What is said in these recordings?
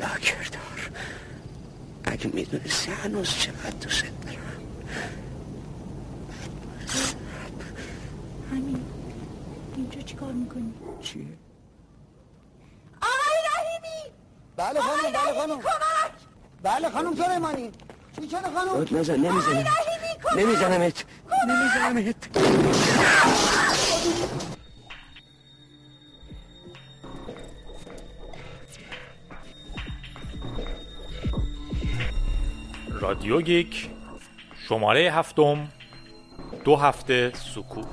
لاکردار اگه می‌دونستی هنوز چقدر دوست دارم. همین. اینجا چیکار می‌کنی؟ چیه؟ آقای رحیمی! بله خانم بله خانم. کمک! بله خانم سلیمانی چی شده خانم؟ داد نزن نمی‌زنم. نمیزنمت. نمیزنمت. رادیو گیک شماره هفتم دو هفته سکوت.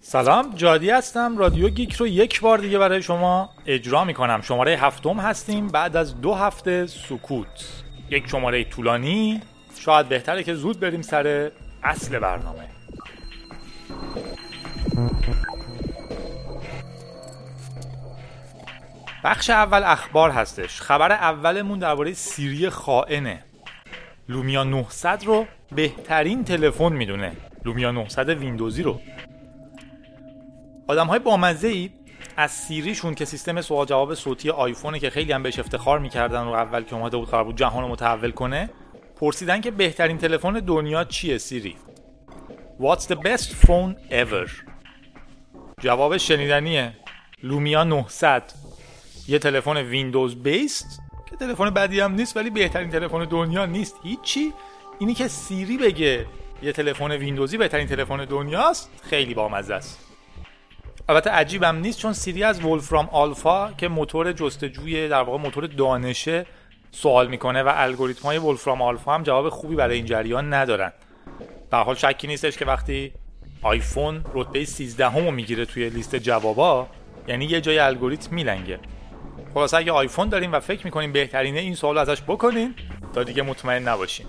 سلام جادی هستم. رادیو گیک رو یک بار دیگه برای شما اجرا می‌کنم. شماره هفتم هستیم. بعد از دو هفته سکوت. یک شماره طولانی. شاید بهتره که زود بریم سر اصل برنامه. بخش اول اخبار هستش. خبر اولمون درباره سیری خائنه لومیا 900 رو بهترین تلفن می‌دونه. لومیا 900 ویندوزی رو. آدم های بامزه ای از سیریشون که سیستم سوال جواب صوتی آیفونه که خیلی هم بهش افتخار می‌کردن و اول که اومده بود قرار بود جهان رو متحول کنه پرسیدن که بهترین تلفن دنیا چیه سیری؟ What's the best phone ever? جواب شنیدنیه. لومیا 900 یه تلفن ویندوز بیست که تلفن بدی هم نیست ولی بهترین تلفن دنیا نیست. هیچی. اینی که سیری بگه یه تلفن ویندوزی بهترین تلفن دنیاست خیلی بامزه است. البته عجیبم نیست چون سیری از ولفرام آلفا که موتور جستجوی در واقع موتور دانشه سوال می‌کنه و الگوریتم های ولفرام آلفا هم جواب خوبی برای این جریان ندارن. به حال شکی نیستش که وقتی آیفون رتبه 13 همو می‌گیره توی لیست جوابا یعنی یه جای الگوریتم میلنگه. خلاصه اگه آیفون داریم و فکر می‌کنیم بهترینه این سوال ازش بکنین تا دیگه مطمئن نباشین.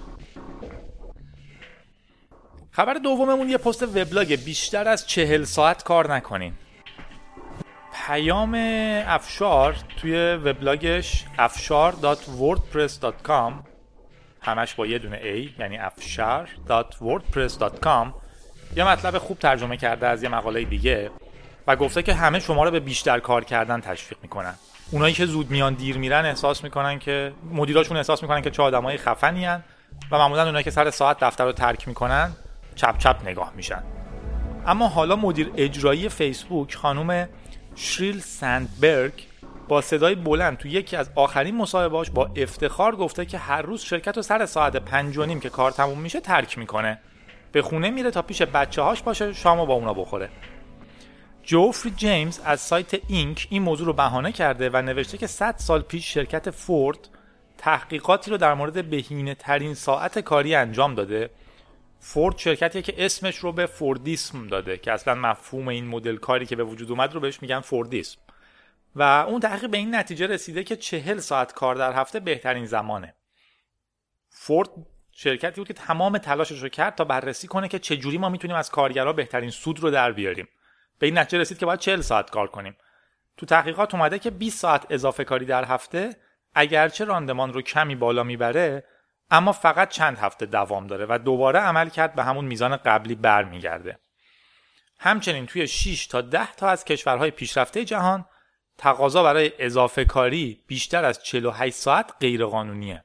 خبر دوممون یه پست وبلاگ بیشتر از چهل ساعت کار نکنین. پیام افشار توی وبلاگش afshar.wordpress.com همش با یه دونه A یعنی afshar.wordpress.com یه مطلب خوب ترجمه کرده از یه مقاله دیگه و گفته که همه شما رو به بیشتر کار کردن تشویق می‌کنن. اونایی که زود میان دیر میرن احساس می‌کنن که مدیراشون احساس می‌کنن که چه آدمای خفنی هن و معمولا اونایی که سر ساعت دفتر رو ترک می‌کنن چپ چپ نگاه میشن. اما حالا مدیر اجرایی فیسبوک خانم شریل سندبرگ با صدای بلند تو یکی از آخرین مصاحبهاش با افتخار گفته که هر روز شرکت رو سر ساعت پنج و نیم که کار تموم میشه ترک می‌کنه. به خونه میره تا پیش بچه هاش باشه شامو با اونا بخوره. جوفری جیمز از سایت اینک این موضوع رو بهانه کرده و نوشته که 100 سال پیش شرکت فورد تحقیقاتی رو در مورد بهینه ترین ساعت کاری انجام داده. فورد شرکتیه که اسمش رو به فوردیسم داده که اصلا مفهوم این مدل کاری که به وجود اومد رو بهش میگن فوردیسم. و اون تحقیق به این نتیجه رسیده که چهل ساعت کار در هفته بهترین زمانه. فورد شرکتی بود که تمام تلاشش رو کرد تا بررسی کنه که چجوری ما می‌تونیم از کارگرها بهترین سود رو در بیاریم. به این نتیجه رسید که باید 40 ساعت کار کنیم. تو تحقیقات اومده که 20 ساعت اضافه کاری در هفته اگرچه راندمان رو کمی بالا می‌بره اما فقط چند هفته دوام داره و دوباره عمل کرد به همون میزان قبلی برمیگرده. همچنین توی 6 تا 10 تا از کشورهای پیشرفته جهان تقاضا برای اضافه کاری بیشتر از 48 ساعت غیرقانونیه.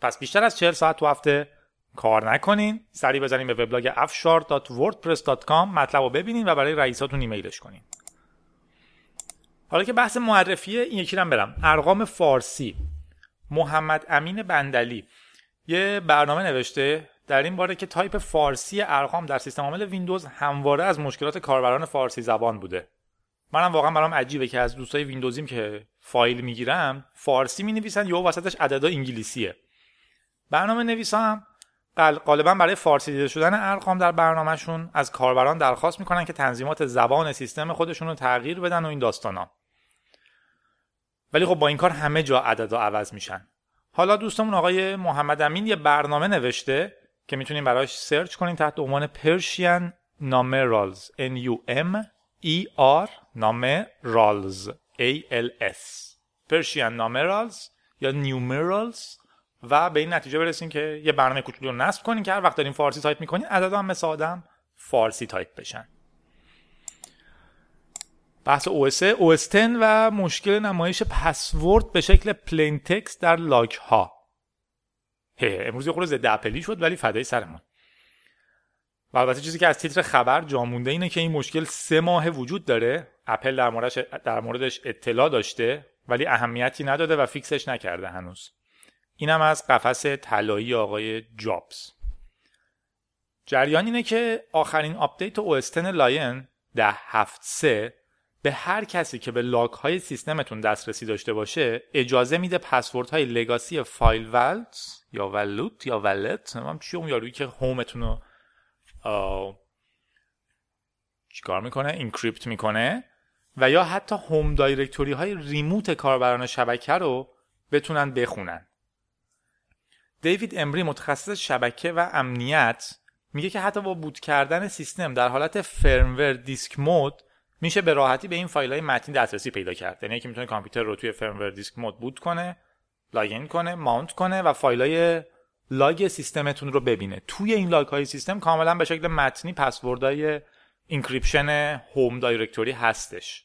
پس بیشتر از 40 ساعت تو هفته کار نکنین. سری بزنین به وبلاگ afshar.wordpress.com مطلب رو ببینین و برای رئیساتون ایمیلش کنین. حالا که بحث معرفی این یکی رو هم برم. ارقام فارسی. محمد امین بندلی. یه برنامه نوشته در این باره که تایپ فارسی ارقام در سیستم عامل ویندوز همواره از مشکلات کاربران فارسی زبان بوده. منم واقعا برام عجیبه که از دوستای ویندوزیم که فایل می‌گیرم فارسی می نویسن یا وسطش عددا انگلیسیه. برنامه نویسا هم غالبا برای فارسی دیده شدن ارقام در برنامهشون از کاربران درخواست می‌کنن که تنظیمات زبان سیستم خودشون رو تغییر بدن و این داستانا. ولی خب با این کار همه جا عددا عوض میشن. حالا دوستمون آقای محمد امین یه برنامه نوشته که می‌تونین براش سرچ کنین تحت عنوان Persian Numerals. N U M E R Numerals. A L S. Persian Numerals یا Numerals و به این نتیجه برسیم که یه برنامه کوچولو رو نصب کنین که هر وقت دارین فارسی تایپ می‌کنین عددا هم مثل آدم فارسی تایپ بشن. بحث OS OS 10 و مشکل نمایش پسورد به شکل plain text در log ها. امروز یه خورده ضد اپلی شد ولی فدای سرمون. و البته چیزی که از تیتر خبر جا مونده اینه که این مشکل سه ماه وجود داره. اپل در موردش, در موردش اطلاع داشته ولی اهمیتی نداده و fix ش نکرده هنوز. اینم از قفس طلایی آقای جابز. جریان اینه که آخرین آپدیت 10 Lion ده هفت سه به هر کسی که به log های سیستمتون دسترسی داشته باشه اجازه میده پسورد های legacy FileVault یا ولوت یا ولت نمی‌دونم چی اون یارویی که home تون رو چیکار می‌کنه؟ encrypt می‌کنه و یا حتی home directory های remote کاربران شبکه رو بتونن بخونن. دیوید امری متخصص شبکه و امنیت میگه که حتی با boot کردن سیستم در حالت FireWire disk mode میشه به راحتی به این فایل های متنی دسترسی پیدا کرد. یعنی که می‌تونه کامپیوتر رو توی FireWire disk mode boot کنه login کنه mount کنه و فایل های log سیستمتون رو ببینه. توی این log های سیستم کاملا به شکل متنی پسوردهای encryption home directory هستش.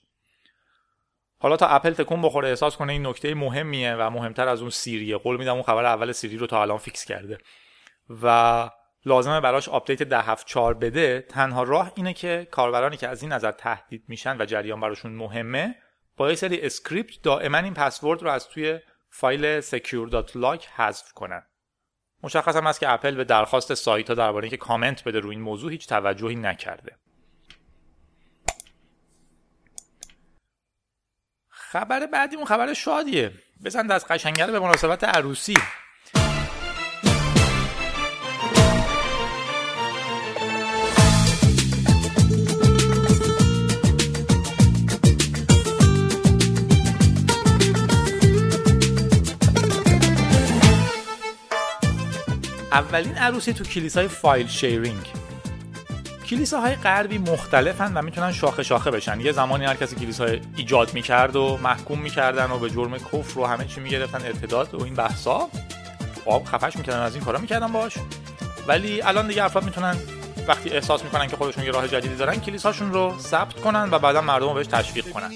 حالا تا اپل تکون بخوره احساس کنه این نکته مهمیه و مهمتر از اون Siri ه. قول میدم اون خبر اول Siri رو تا الان fix کرده. و لازمه براش آپدیت ده هفت چار بده. تنها راه اینه که کاربرانی که از این نظر تهدید میشن و جریان براشون مهمه با یه سری اسکریپت دائما این پسورد رو از توی فایل secure.log حذف کنن. مشخص هم که اپل به درخواست سایت ها درباره اینکه کامنت بده روی این موضوع هیچ توجهی نکرده. خبر بعدی اون خبر شادیه. بزن دست قشنگه به مناسبت عروسی. اولین عروسی تو کلیسای فایل شیرینگ. کلیساهای غربی مختلفن و می‌تونن شاخه شاخه بشن. یه زمانی هر کسی کلیسا ایجاد می‌کرد و محکوم می‌کردن و به جرم کفر و همه چی می‌گرفتن ارتداد و این بحثا. آب خفش می‌کردن از این کارا می‌کردن باش ولی الان دیگه افراد می‌تونن وقتی احساس می‌کنن که خودشون یه راه جدیدی دارن کلیساشون رو ثبت کنن و بعدا مردم رو بهش تشویق کنن.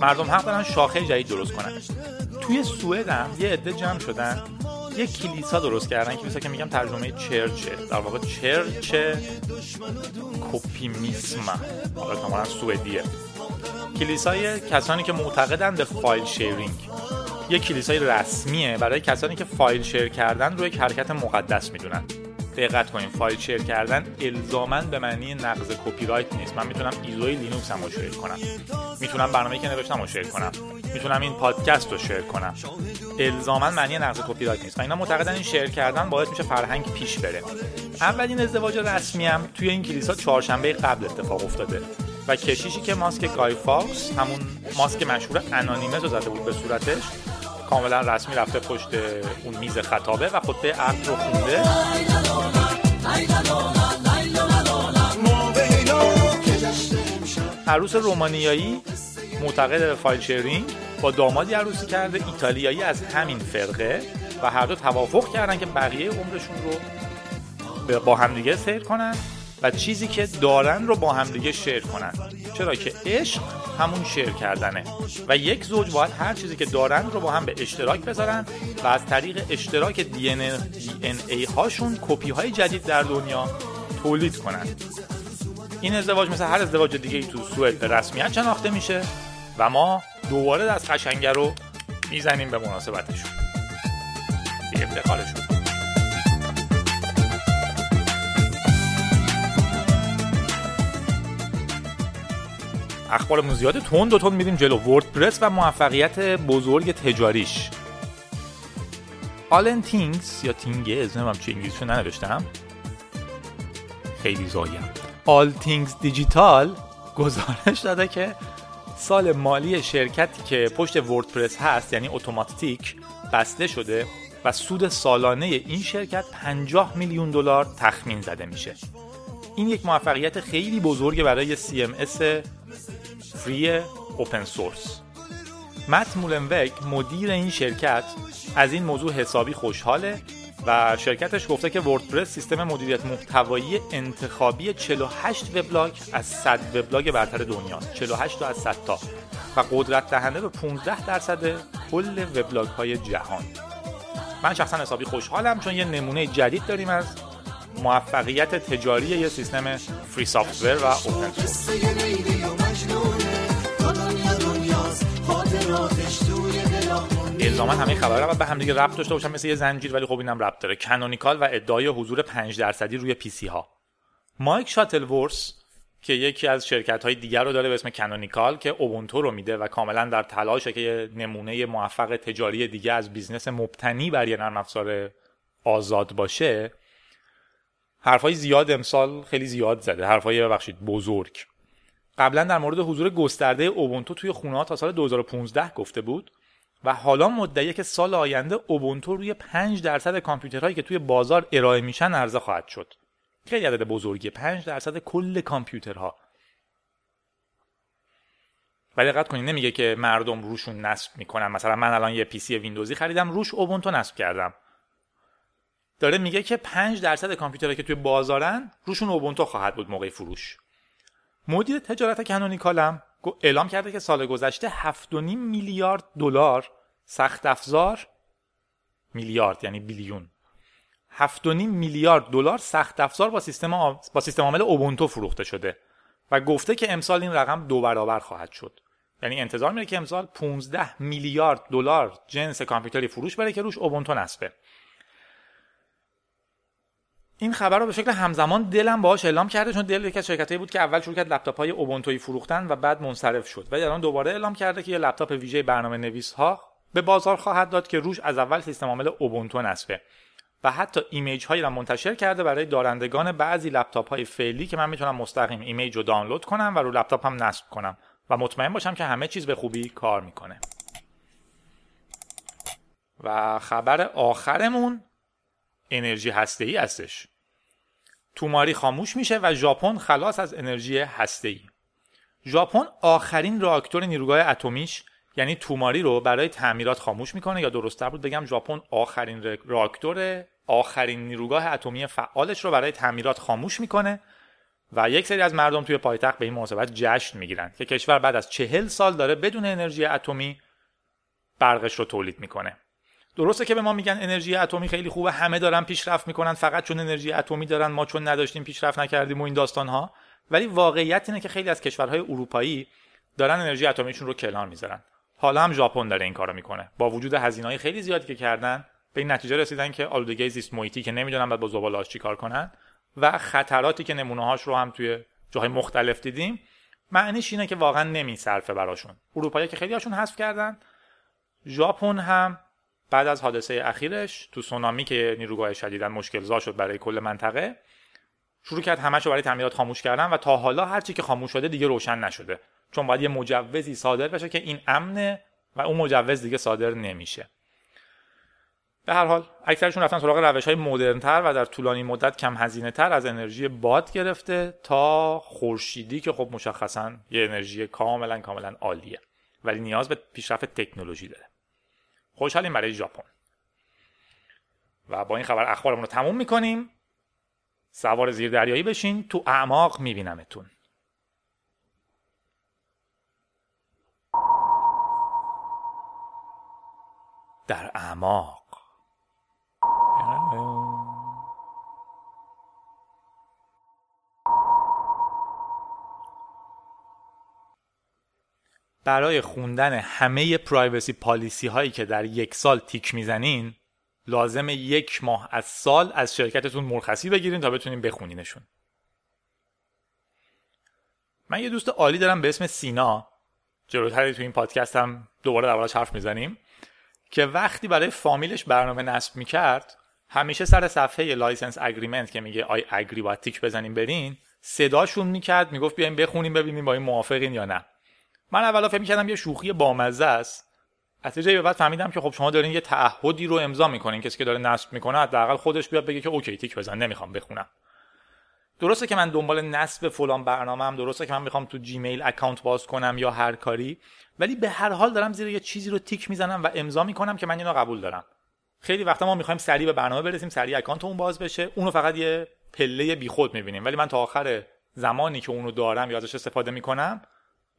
مردم حق دارن شاخه جدید درست کنن. توی سوئد هم یه عده جمع شدن. یه کلیسا درست کردن کلیسا که میگم ترجمه چرچه. در واقع چرچ کوپیمیسم. حالا کاملا سوئدیه. کلیسای کسانی که معتقدن به file sharing. یه کلیسای رسمیه برای کسانی که فایل share کردن رو یک حرکت مقدس می‌دونن. دقت کنیم فایل share کردن الزاما به معنی نقض کپی رایت نیست. من می‌تونم ISO ی لینوکس هم share کنم. می‌تونم برنامه‌ای که نوشتم رو share کنم. می‌تونم این پادکست رو share کنم. الزاما معنی نقض کپی رایت نیست. و اینا معتقدن این share کردن باعث میشه فرهنگ پیش بره. اولین ازدواج رسمی هم توی این کلیسا چهارشنبه قبل اتفاق افتاده. و کشیشی که ماسک گای فاکس همون ماسک مشهور Anonymous ه رو زده بود به صورتش کاملا رسمی رفته پشت اون میز خطابه و خطبه عقد رو خونده. عروس رومانیایی معتقد به file sharing با دامادی عروسی کرده ایتالیایی از همین فرقه و هر دو توافق کردن که بقیه عمرشون رو با همدیگه سیر کنن و چیزی که دارن رو با همدیگه شیر کنن. چرا که عشق همون شیر کردنه و یک زوج باید هر چیزی که دارن رو با هم به اشتراک بذارن و از طریق اشتراک دی ان ای هاشون کپی های جدید در دنیا تولید کنن. این ازدواج مثل هر ازدواج دیگه ای تو سوئد به رسمیت شناخته میشه و ما دوباره دست قشنگه رو می‌زنیم به مناسبتشون. به افتخارشون اخبار زیاده تون دو تون میریم جلو. وردپرس و موفقیت بزرگ تجاریش. آلن تینگز یا تینگز نمیم چه انگلیسیشو ننوشتم. خیلی زایم آل تینگز دیجیتال گزارش داده که سال مالی شرکتی که پشت وردپرس هست یعنی اتوماتیک بسته شده و سود سالانه این شرکت 50 میلیون دلار تخمین زده میشه. این یک موفقیت خیلی بزرگه برای CMS فری اوپن سورس مت مولنوک مدیر این شرکت از این موضوع حسابی خوشحاله و شرکتش گفته که وردپرس سیستم مدیریت محتوایی انتخابی 48 وبلاگ از 100 وبلاگ برتر دنیاست 48 تا از 100 تا. و قدرت دهنده به 15 درصد کل وبلاگ های جهان. من شخصا حسابی خوشحالم چون یه نمونه جدید داریم از موفقیت تجاری یه سیستم فری سافتور و اوپن سورس الزاما همه خبرها و به هم دیگه ربط داشته باشن مثل یه زنجیر ولی خب اینم ربط داره. Canonical و ادعای حضور 5 درصدی روی PC ها. مایک شاتلورث که یکی از شرکت های دیگر رو داره به اسم Canonical که Ubuntu رو میده و کاملا در تلاشه که نمونه موفق تجاری دیگه از business مبتنی بر یه نرم افزار آزاد باشه حرفای زیاد امسال خیلی زیاد زده. حرفای ببخشید بزرگ. قبلا در مورد حضور گسترده Ubuntu توی خونه ها تا سال 2015 گفته بود. و حالا مدعیه که سال آینده اوبونتو روی 5 درصد کامپیوترهایی که توی بازار ارائه میشن عرضه خواهد شد. خیلی عدد بزرگیه 5 درصد کل کامپیوترها. ولی دقت کنید نمیگه که مردم روشون نصب می‌کنن. مثلا من الان یه پی سی ویندوزی خریدم روش اوبونتو نصب کردم. داره میگه که 5 درصد کامپیوترهایی که توی بازارن روشون اوبونتو خواهد بود موقع فروش. مدیر تجارت کنونیکالم اعلام کرده که سال گذشته 7.5 میلیارد دلار سخت افزار میلیارد یعنی بیلیون. 7.5 میلیارد دلار سخت افزار با سیستم آ... با سیستم عامل اوبونتو فروخته شده و گفته که امسال این رقم دو برابر خواهد شد. یعنی انتظار میره که امسال 15 میلیارد دلار جنس کامپیوتری فروش بره که روش اوبونتو نصبه. این خبر رو به شکل همزمان دلم باهاش اعلام کرده چون دل یکی از شرکتایی بود که اول شروع کرد لپتاپ های اوبونتوی فروختن و بعد منصرف شد. و الان دوباره اعلام کرده که یه لپتاپ ویژه برنامه نویس ها به بازار خواهد داد که روش از اول سیستم عامل Ubuntu نصبه. و حتی image هایی را منتشر کرده برای دارندگان بعضی لپتاپ های فعلی که من می‌تونم مستقیم image رو دانلود کنم و رو لپتاپ هم نصب کنم. و مطمئن باشم که همه چیز به خوبی کار می‌کنه. و خبر آخرمون انرژی هسته‌ای هستش توماری خاموش میشه و ژاپن خلاص از انرژی هسته‌ای. ژاپن آخرین راکتور نیروگاه اتمیش یعنی توماری رو برای تعمیرات خاموش می‌کنه یا درستتر بود بگم ژاپن آخرین راکتور آخرین نیروگاه اتمی فعالش رو برای تعمیرات خاموش می‌کنه و یک سری از مردم توی پایتخت به این مناسبت جشن می‌گیرن که کشور بعد از چهل سال داره بدون انرژی اتمی برقش رو تولید می‌کنه درسته که به ما میگن انرژی اتمی خیلی خوبه همه دارن پیشرفت می‌کنن فقط چون انرژی اتمی دارن ما چون نداشتیم پیشرفت نکردیم و این داستان ها ولی واقعیت اینه که خیلی از کشورهای اروپایی دارن انرژی اتمیشون رو کنار می‌ذارن. حالا هم ژاپن داره این کارو می‌کنه. با وجود هزینه‌های خیلی زیادی که کردن به این نتیجه رسیدن که آلودگی زیست محیطی که نمی‌دونن بعد با زباله‌اش چیکار کنن و خطراتی که نمونه‌هاش رو هم توی جاهای مختلف دیدیم معنیش اینه که واقعا نمیصرفه براشون. اروپایی که خیلی هاشون حذف کردن ژاپن هم بعد از حادثه اخیرش تو سونامی که نیروگاه شدیدن مشکل زا شد برای کل منطقه شروع کرد همش برای تعمیرات خاموش کردن و تا حالا هرچی که خاموش شده دیگه روشن نشده. چون باید یه مجوزی صادر بشه که این امنه و اون مجوز دیگه صادر نمیشه. به هر حال اکثرشون رفتن سراغ روش های مدرن تر و در طولانی مدت کم هزینه تر از انرژی باد گرفته تا خورشیدی که خب مشخصا یه انرژی کاملا کاملا عالیه. ولی نیاز به پیشرفت تکنولوژی داره. خوشحالیم برای ژاپن. و با این خبر اخبارمون رو تموم می‌کنیم. سوار زیر دریایی بشین تو اعماق میبینمتون. در اعماق. برای خوندن همه پرایوسی پالیسی هایی که در یک سال تیک می‌زنین لازمه یک ماه از سال از شرکتتون مرخصی بگیرین تا بتونین بخونینشون. من یه دوست عالی دارم به اسم سینا جلوتر تو این پادکست هم دوباره دربارش حرف می‌زنیم که وقتی برای فامیلش برنامه نصب می‌کرد همیشه سر صفحه license agreement که میگه I agree باید تیک بزنیم برین صداشون می‌کرد می‌گفت بیایم بخونیم ببینیم با این موافقین یا نه. من اولا فکر می‌کردم یه شوخی بامزه است. از جایی به بعد فهمیدم که خب شما دارین یه تعهدی رو امضا می‌کنین. کسی که داره نصب می‌کنه حداقل خودش بیاد بگه که OK تیک بزن نمی‌خوام بخونم. درسته که من دنبال نصب فلان برنامه هم درسته که من می‌خوام تو Gmail account باز کنم یا هر کاری ولی به هر حال دارم زیر یه چیزی رو تیک می‌زنم و امضا می‌کنم که من اینو قبول دارم. خیلی وقتا ما می‌خوایم سریع به برنامه برسیم سریع account مون باز بشه. اونو فقط یه پله بیخود می‌بینیم. ولی من تا آخر زمانی که اونو دارم یا ازش استفاده می‌کنم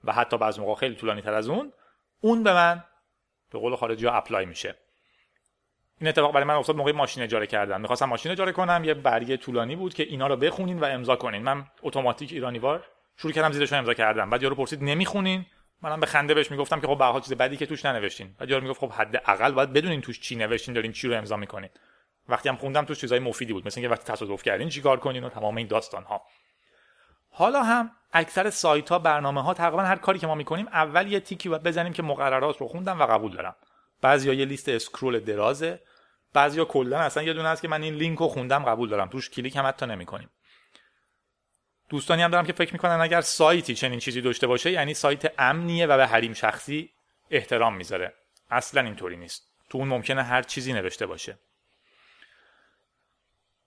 و حتی بعضی موقع خیلی طولانی تر از اون اون به من به قول خارجی ها اپلای میشه. این اتفاق برای من افتاد موقع ماشین اجاره کردن. می‌خواستم ماشین اجاره کنم یه برگه طولانی بود که اینا رو بخونین و امضا کنین. من اتوماتیک ایرانیوار شروع کردم زیرش امضا کردم. بعد یارو پرسید نمی‌خونین؟ منم به خنده بهش می‌گفتم که خب به چیز بدی که توش ننوشتین. بعد یارو می‌گفت خب حداقل باید بدونین توش چی نوشتین دارین چی رو امضا می‌کنین. وقتی هم خوندم توش چیزای مفیدی بود. مثل اینکه وقتی تصادف کردین چیکار کنین و تمام این داستان ها حالا هم اکثر سایت ها برنامه ها تقریبا هر کاری که ما می‌کنیم اول یه تیکی باید بزنیم که مقررات رو خوندم و قبول دارم. بعضیا یه لیست scroll درازه بعضیا کلا اصلا یه دونه هست که من این لینک رو خوندم قبول دارم. توش کلیک هم حتی نمی‌کنیم. دوستانی هم دارم که فکر می‌کنن اگر سایتی چنین چیزی داشته باشه یعنی سایت امنیه و به حریم شخصی احترام می‌ذاره. اصلا اینطوری نیست. تو اون ممکنه هر چیزی نوشته باشه.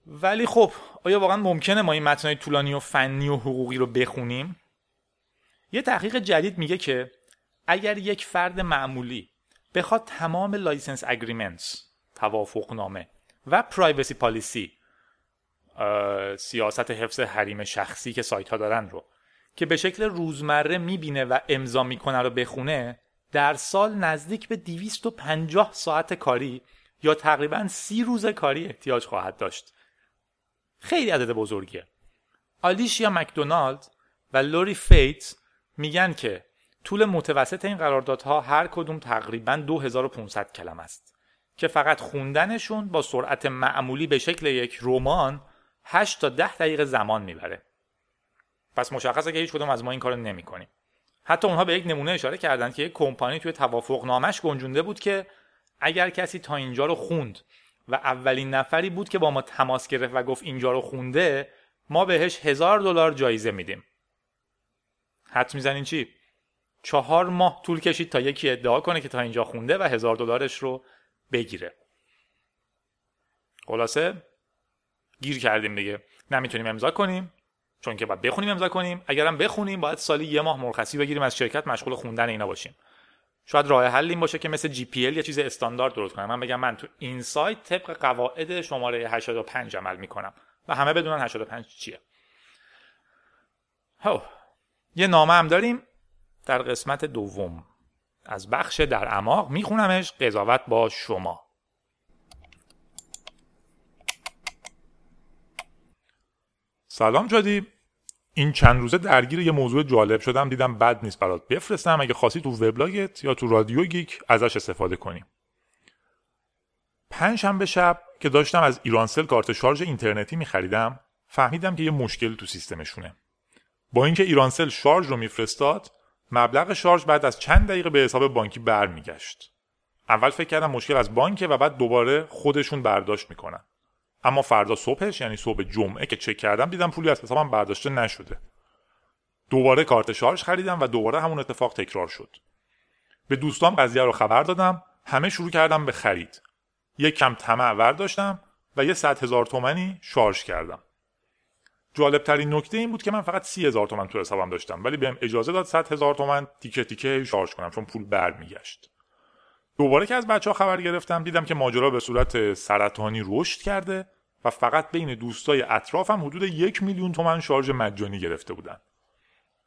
ولی خب آیا واقعا ممکنه ما این متنای طولانی و فنی و حقوقی رو بخونیم؟ یه تحقیق جدید میگه که اگر یک فرد معمولی بخواد تمام license agreements توافق نامه و privacy policy سیاست حفظ حریم شخصی که سایت ها دارن رو که به شکل روزمره می‌بینه و امضا می‌کنه رو بخونه در سال نزدیک به 250 ساعت کاری یا تقریبا سی روز کاری احتیاج خواهد داشت. خیلی عدد بزرگیه. آلیشیا مکدونالد و لوری فیت میگن که طول متوسط این قراردادها هر کدوم تقریبا 2500 کلم است که فقط خوندنشون با سرعت معمولی به شکل یک رمان 8 تا 10 دقیقه زمان می‌بره. پس مشخصه که هیچ کدوم از ما این کارو نمی‌کنیم. حتی اونها به یک نمونه اشاره کردند که یک کمپانی توی توافق نامش گنجونده بود که اگر کسی تا اینجا رو خوند و اولین نفری بود که با ما تماس گرفت و گفت اینجا رو خونده ما بهش هزار دلار جایزه میدیم. حد می‌زنین چی؟ چهار ماه طول کشید تا یکی ادعا کنه که تا اینجا خونده و هزار دلارش رو بگیره. خلاصه گیر کردیم دیگه. نمی‌تونیم امضا کنیم چون که باید بخونیم امضا کنیم. اگرم بخونیم باید سالی یه ماه مرخصی بگیریم از شرکت مشغول خوندن اینا باشیم. شاید راه حل این باشه که مثل GPL یه چیز استاندارد درست کنم. من بگم من تو این سایت طبق قواعد شماره 85 عمل می‌کنم. و همه بدونن 85 چیه. و یه نامه هم داریم در قسمت دوم. از بخش در اعماق میخونمش. قضاوت با شما. سلام جادی. این چند روزه درگیر یه موضوع جالب شدم دیدم بد نیست برات بفرستم. اگه خواستی تو وبلاگت یا تو رادیو گیک ازش استفاده کنیم پنج شنبه شب که داشتم از ایرانسل کارت شارژ اینترنتی میخریدم فهمیدم که یه مشکل تو سیستمشونه. با اینکه ایرانسل شارژ رو میفرستاد مبلغ شارژ بعد از چند دقیقه به حساب بانکی برمیگشت. اول فکر کردم مشکل از بانکه و بعد دوباره خودشون برداشت می‌کنن. اما فردا صبحش یعنی صبح جمعه که چک کردم دیدم پولی از حسابم برداشته نشده. دوباره کارت شارژ خریدم و دوباره همون اتفاق تکرار شد. به دوستام قضیه رو خبر دادم همه شروع کردم به خرید. یک کم طمع ورداشتم و یه صد هزار تومنی شارژ کردم. جالب ترین نکته این بود که من فقط سی هزار تومن تو حسابم داشتم ولی بهم اجازه داد صد هزار تومن تیکه تیکه شارژ کنم چون پول برمیگشت. دوباره که از بچه ها خبر گرفتم دیدم که ماجرا به صورت سرطانی رشد کرده و فقط بین دوستای اطرافم حدود یک میلیون تومن شارژ مجانی گرفته بودن.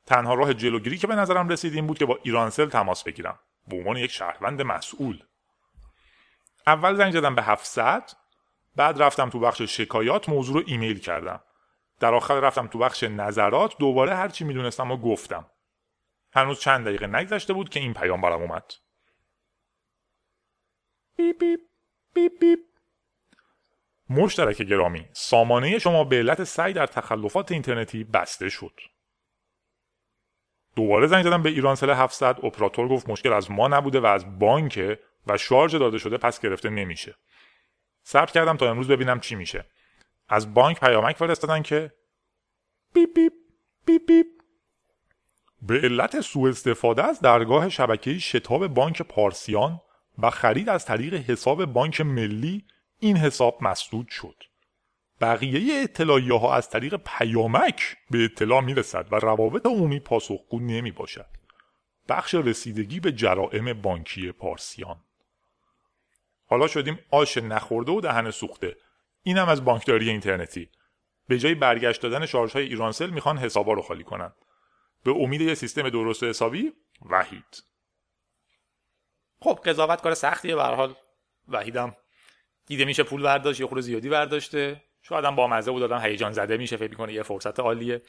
تنها راه جلوگیری که به نظرم رسید این بود که با ایرانسل تماس بگیرم. به عنوان یک شهروند مسئول. اول زنگ زدم به 700 بعد رفتم تو بخش شکایات موضوع رو ایمیل کردم. در آخر رفتم تو بخش نظرات دوباره هرچی می‌دونستم و گفتم. هنوز چند دقیقه نگذشته بود که این پیام برام اومد. بیپ بیپ بیپ بیپ. مشترک گرامی. سامانه شما به علت سعی در تخلفات اینترنتی بسته شد. دوباره زنگ زدم به ایرانسل 700 اپراتور گفت مشکل از ما نبوده و از بانک و شارژ داده شده پس گرفته نمیشه. صبر کردم تا امروز ببینم چی میشه. از بانک پیامک فرستادن که بیپ بیپ بیپ بیپ. به علت سوء استفاده از درگاه شبکه شتاب بانک پارسیان و خرید از طریق حساب بانک ملی این حساب مسدود شد. بقیه اطلاعیه ها از طریق پیامک به اطلاع می رسد و روابط عمومی پاسخگو نمی باشد بخش رسیدگی به جرائم بانکی پارسیان. حالا شدیم آش نخورده و دهن سوخته. اینم از بانکداری اینترنتی. به جای برگشت دادن شارژ های ایرانسل می‌خوان حسابا رو خالی کنن. به امید یه سیستم درست و حسابی وحید. خب قضاوت کار سختیه به حال. وحیدم دیده میشه پول برداشت یه خورده زیادی برداشته. شاید هم با مزه بود دادم هیجان زده میشه فکر می‌کنه یه فرصت عالیه.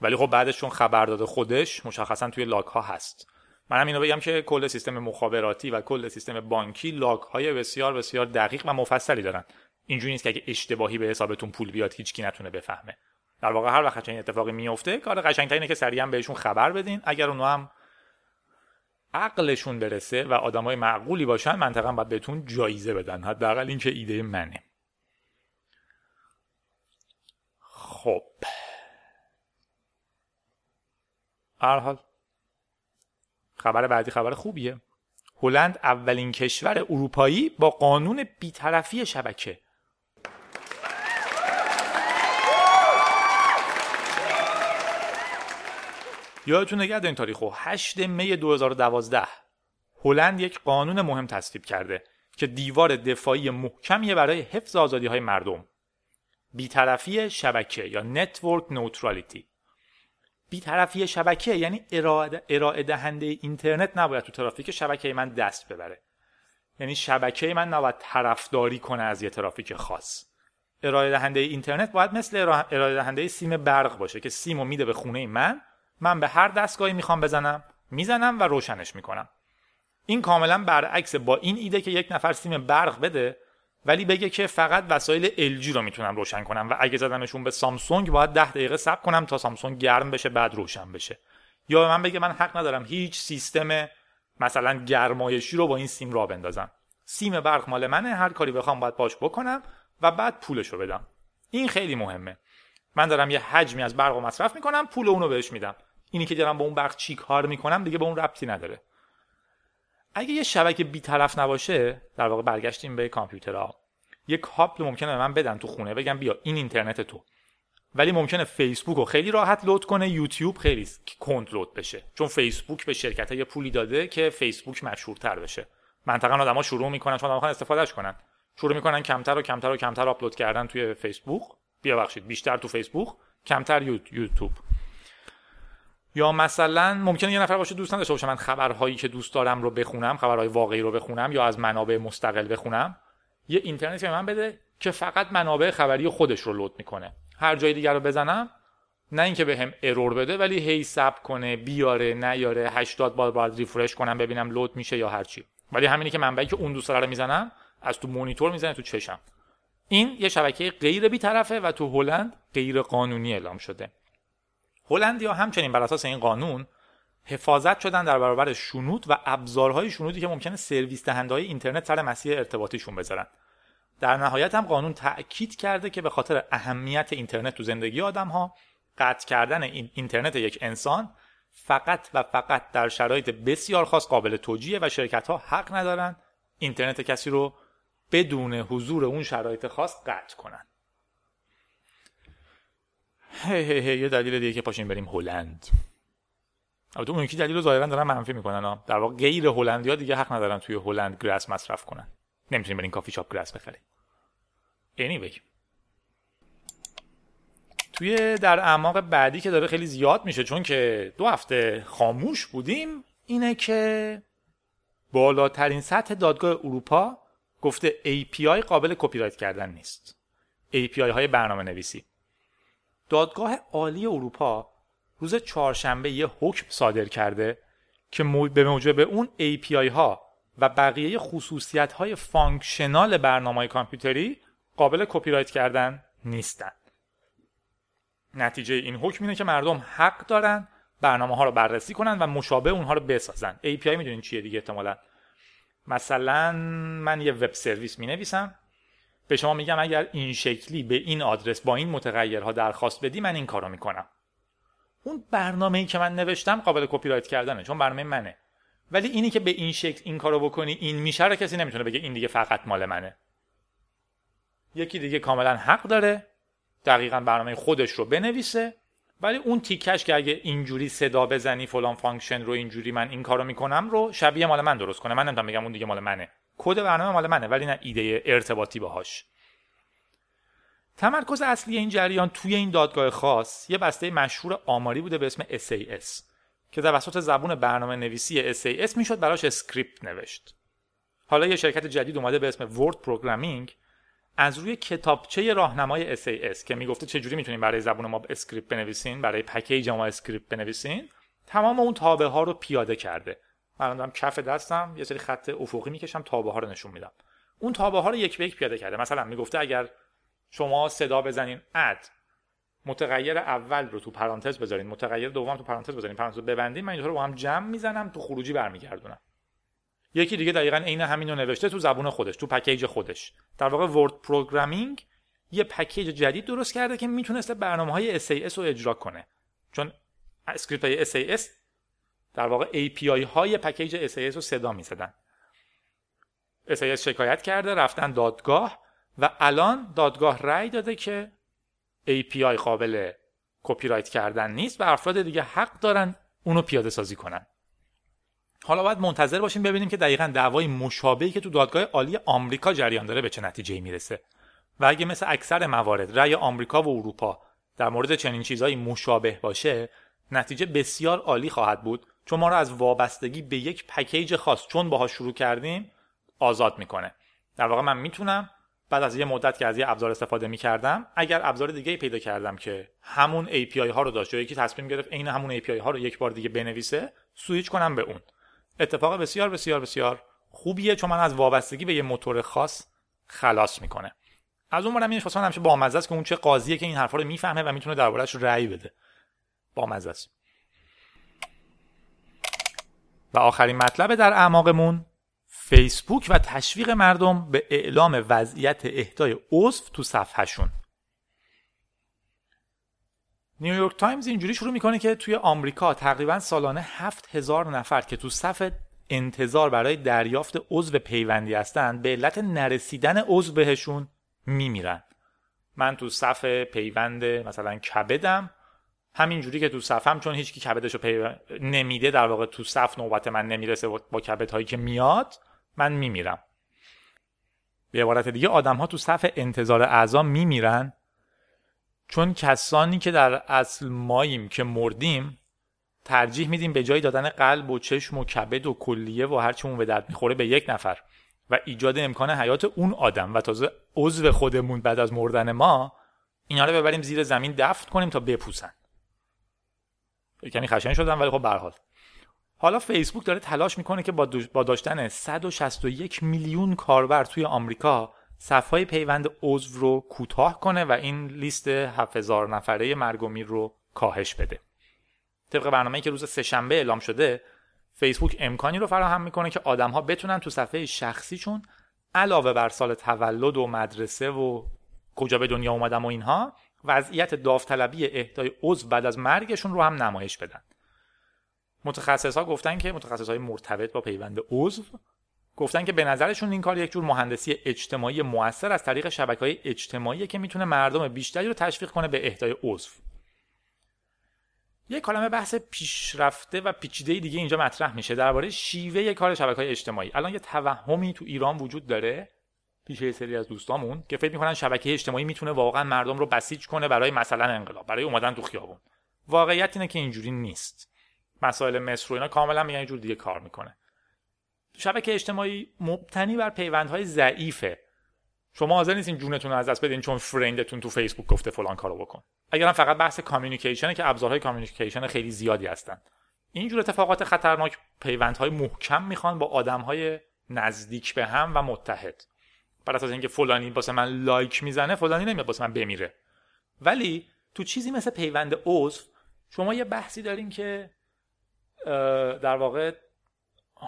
ولی خب بعدش چون خبر داده خودش مشخصا توی لاک ها هست. منم اینو بگم که کل سیستم مخابراتی و کل سیستم بانکی لاک های بسیار بسیار دقیق و مفصلی دارن. اینجوری نیست که اگه اشتباهی به حسابتون پول بیاد هیچکی نتونه بفهمه. در واقع هر وقت این اتفاقی میفته کار قشنگتر اینه که سریعا بهشون خبر بدین. اگر اونها هم عقلشون برسه و آدمای معقولی باشن منطقا باید بهتون جایزه بدن. حداقل این که ایده منه. خب. هر حال خبر بعدی خبر خوبیه. هلند اولین کشور اروپایی با قانون بیطرفی شبکه. یادتون نگه این تاریخو 8 می 2012 هلند یک قانون مهم تصویب کرده که دیوار دفاعی محکمیه برای حفظ آزادی های مردم. بیطرفی شبکه یا network neutrality بیطرفی شبکه یعنی ارائه دهنده اینترنت نباید تو ترافیک شبکه من دست ببره. یعنی شبکه من نباید طرفداری کنه از یه ترافیک خاص. ارائه دهنده اینترنت باید مثل ارائه دهنده سیم برق باشه که سیمو میده به خونه من. من به هر دستگاهی می‌خوام بزنم می‌زنم و روشنش می‌کنم. این کاملا برعکس با این ایده که یک نفر سیم برق بده ولی بگه که فقط وسایل LG رو می‌تونم روشن کنم و اگه زدمشون به سامسونگ باید ده دقیقه صبر کنم تا سامسونگ گرم بشه بعد روشن بشه. یا به من بگه من حق ندارم هیچ سیستم مثلا گرمایشی رو با این سیم را بندازم. سیم برق مال منه هر کاری بخوام باید باش بکنم و بعد پولش رو بدم. این خیلی مهمه. من دارم یه حجمی از برق مصرف می‌کنم پول اونو بهش میدم. اینی که دارم با اون برق چی کار می‌کنم دیگه به اون ربطی نداره. اگه یه شبکه بیطرف نباشه در واقع برگشتیم به کامپیوترها. یه کابل ممکنه به من بدن تو خونه بگم بیا این اینترنت تو. ولی ممکنه فیسبوک رو خیلی راحت لود کنه یوتیوب خیلی کند لود بشه. چون فیسبوک به شرکت یه پولی داده که فیسبوک مشهورتر بشه. منطقا آدما شروع می‌کنن چون آدما استفادهش کنن. شروع می‌کنن کمتر و کمتر و کمتر آپلود کردن توی فیسبوک. بیا بخشید بیشتر تو فیسبوک کمتر یوتیوب. یا مثلا ممکنه یه نفر باشه دوست نداشته باشه من خبرهایی که دوست دارم رو بخونم خبرهای واقعی رو بخونم یا از منابع مستقل بخونم یه اینترنتی به من بده که فقط منابع خبری خودش رو لود می‌کنه. هر جای دیگر رو بزنم نه اینکه به هم ارور بده ولی هی سب کنه بیاره نیاره 80 بار باید ریفرش کنم ببینم لود میشه یا هر چی. ولی همینی که منبعی که اون دوست رو می‌زنم از تو مونیتور می‌زنه تو چشم. این یه شبکه غیر بیطرفه و تو هلند غیر قانونی اعلام شده. هلندیا همچنین بر اساس این قانون حفاظت شدن در برابر شنود و ابزارهای شنودی که ممکنه سرویس دهنده های اینترنت سر مسیر ارتباطیشون بذارن. در نهایت هم قانون تاکید کرده که به خاطر اهمیت اینترنت تو زندگی آدم ها قطع کردن این اینترنت یک انسان فقط و فقط در شرایط بسیار خاص قابل توجیه و شرکت ها حق ندارن اینترنت کسی رو بدون حضور اون شرایط خاص قطع کنن. هی هی یه دلیل دیگه که پاشیم بریم هلند. البته اون یکی دلیل رو ظاهرا دارن منفی می‌کنن ها در واقع غیر هلندیا دیگه حق ندارن توی هلند گراس مصرف کنن. نمی‌تونیم بریم کافی شاپ گراس بخریم. Anyway. توی در اعماق بعدی که داره خیلی زیاد میشه چون که دو هفته خاموش بودیم اینه که بالاترین سطح دادگاه اروپا گفته API قابل کپی رایت کردن نیست. API های برنامه نویسی دادگاه عالی اروپا روز چهارشنبه یه حکم صادر کرده که به موجب اون API ها و بقیه خصوصیت های functional برنامه کامپیوتری قابل کپی رایت کردن نیستن. نتیجه این حکم اینه که مردم حق دارن برنامه ها رو بررسی کنن و مشابه اونها رو بسازن. API می‌دونین چیه دیگه احتمالا. مثلا من یه web service می نویسم. به شما میگم اگر این شکلی به این آدرس با این متغیرها درخواست بدی من این کارو می‌کنم. اون برنامه ای که من نوشتم قابل کپی رایت کردنه چون برنامه منه. ولی اینی که به این شکل این کارو بکنی این میشه رو کسی نمی‌تونه بگه این دیگه فقط مال منه. یکی دیگه کاملا حق داره دقیقا برنامه خودش رو بنویسه ولی اون تیکش که اگه اینجوری صدا بزنی فلان function رو اینجوری من این کارو می‌کنم رو شبیه مال من درست کنه. من نمی‌تونم بگم اون دیگه مال منه. کد برنامه مال منه ولی نه ایده ارتباطی باهاش. تمرکز اصلی این جریان توی این دادگاه خاص یه بسته مشهور آماری بوده به اسم SAS که توسط زبون برنامه نویسی SAS می‌شد براش script نوشت. حالا یه شرکت جدید اومده به اسم World Programming از روی کتابچه راهنمای SAS که می‌گفته چجوری می‌تونیم برای زبون ما script بنویسین برای پکیج ما script بنویسین تمام اون تابع ها رو پیاده کرده. من دارم کف دستم یه سری خط افقی می‌کشم تابع ها رو نشون میدم. اون تابع ها رو یک به یک پیاده کرده. مثلا می‌گفته اگر شما صدا بزنین add متغیر اول رو تو پرانتز بذارین متغیر دوم تو پرانتز بذارین پرانتز ببندین من این دو تا رو با هم جمع می‌زنم تو خروجی برمیگردونم. یکی دیگه دقیقا عین همین رو نوشته تو زبون خودش تو پکیج خودش. در واقع World Programming یه پکیج جدید درست کرده که می‌تونسته برنامه های SAS رو اجرا کنه. چون script های SAS در واقع API های پکیج SAS رو صدا می‌زدن. SAS شکایت کرده رفتن دادگاه و الان دادگاه رأی داده که API قابل کپی رایت کردن نیست و افراد دیگه حق دارن اونو پیاده سازی کنن. حالا باید منتظر باشیم ببینیم که دقیقا دعوای مشابهی که تو دادگاه عالی آمریکا جریان داره به چه نتیجه می‌رسه. و اگه مثل اکثر موارد رأی آمریکا و اروپا در مورد چنین چیزهایی مشابه باشه نتیجه بسیار عالی خواهد بود. چون ما رو از وابستگی به یک پکیج خاص چون باها شروع کردیم آزاد می‌کنه. در واقع من می‌تونم بعد از یه مدت که از یه ابزار استفاده می‌کردم اگر ابزار دیگه پیدا کردم که همون API ها رو داشت یا یکی تصمیم گرفت عین همون API ها رو یک بار دیگه بنویسه سویچ کنم به اون. اتفاق بسیار بسیار بسیار خوبیه چون منو از وابستگی به یه موتور خاص خلاص می‌کنه. از اون ورم این واسم همیشه بامزه است که اون چه قاضیه که این حرفا رو می‌فهمه و می‌تونه دربارهش رأی بده. بامزه است. و آخرین مطلب در اعماقمون فیسبوک و تشویق مردم به اعلام وضعیت اهدای عضو تو صفحهشون. نیویورک تایمز اینجوری شروع می‌کنه که توی آمریکا تقریبا سالانه هفت هزار نفر که تو صف انتظار برای دریافت عضو پیوندی هستن به علت نرسیدن عضو بهشون میمیرن. من تو صف پیوند مثلا کبدم همینجوری که تو صفم چون هیچکی کبدشو پی... نمیده در واقع تو صف نوبت من نمی‌رسه با کبد هایی که میاد من میمیرم. به عبارت دیگه آدم ها تو صف انتظار اعضا میمیرن چون کسانی که در اصل ماییم که مردیم ترجیح میدیم به جای دادن قلب و چشم و کبد و کلیه و هر چون به درد می‌خوره به یک نفر و ایجاد امکان حیات اون آدم و تازه عضو خودمون بعد از مردن ما اینا رو ببریم زیر زمین دفن کنیم تا بپوسن. یعنی خشن شدن ولی خب به حالا فیسبوک داره تلاش می‌کنه که با داشتن 161 میلیون کاربر توی آمریکا صفهای پیوند عضو رو کوتاه کنه و این لیست 7000 نفره مرگ و میر رو کاهش بده. طبق برنامه‌ای که روز سهشنبه اعلام شده فیسبوک امکانی رو فراهم می‌کنه که آدمها بتونن تو صفحه شخصیشون علاوه بر سال تولد و مدرسه و کجا به دنیا اومدم و اینها وضعیت داوطلبی اهدای عضو بعد از مرگشون رو هم نمایش بدن. متخصص ها گفتن که متخصص های مرتبط با پیوند عضو گفتن که به نظرشون این کار یک جور مهندسی اجتماعی موثر از طریق شبکه های اجتماعی که می‌تونه مردم بیشتری رو تشویق کنه به اهدای عضو. یک کلمه بحث پیشرفته و پیچیده دیگه اینجا مطرح میشه درباره شیوه کار شبکه های اجتماعی. الان یه توهمی تو ایران وجود داره. پیش یه سری از دوستامون که فکر می‌کنن شبکه اجتماعی می‌تونه واقعا مردم رو بسیج کنه برای مثلا انقلاب برای اومدن تو خیابون. واقعیت اینه که اینجوری نیست. مسائل مصر و اینا کاملا میگن جور دیگه کار می‌کنه. شبکه اجتماعی مبتنی بر پیوندهای ضعیفه. شما حاضر نیستین جونتون رو از دست بدین چون فرندتون تو فیسبوک گفته فلان کارو بکن. اگرم فقط بحث communication ـه که ابزارهای communication خیلی زیادی هستن. اینجور اتفاقات خطرناک پیوندهای محکم می‌خوان با آدمهای نزدیک به هم و متحد. بر اساس اینکه فلانی واسه من لایک می‌زنه فلانی نمیاد واسه من بمیره. ولی تو چیزی مثل پیوند عضو. شما یه بحثی دارین که در واقع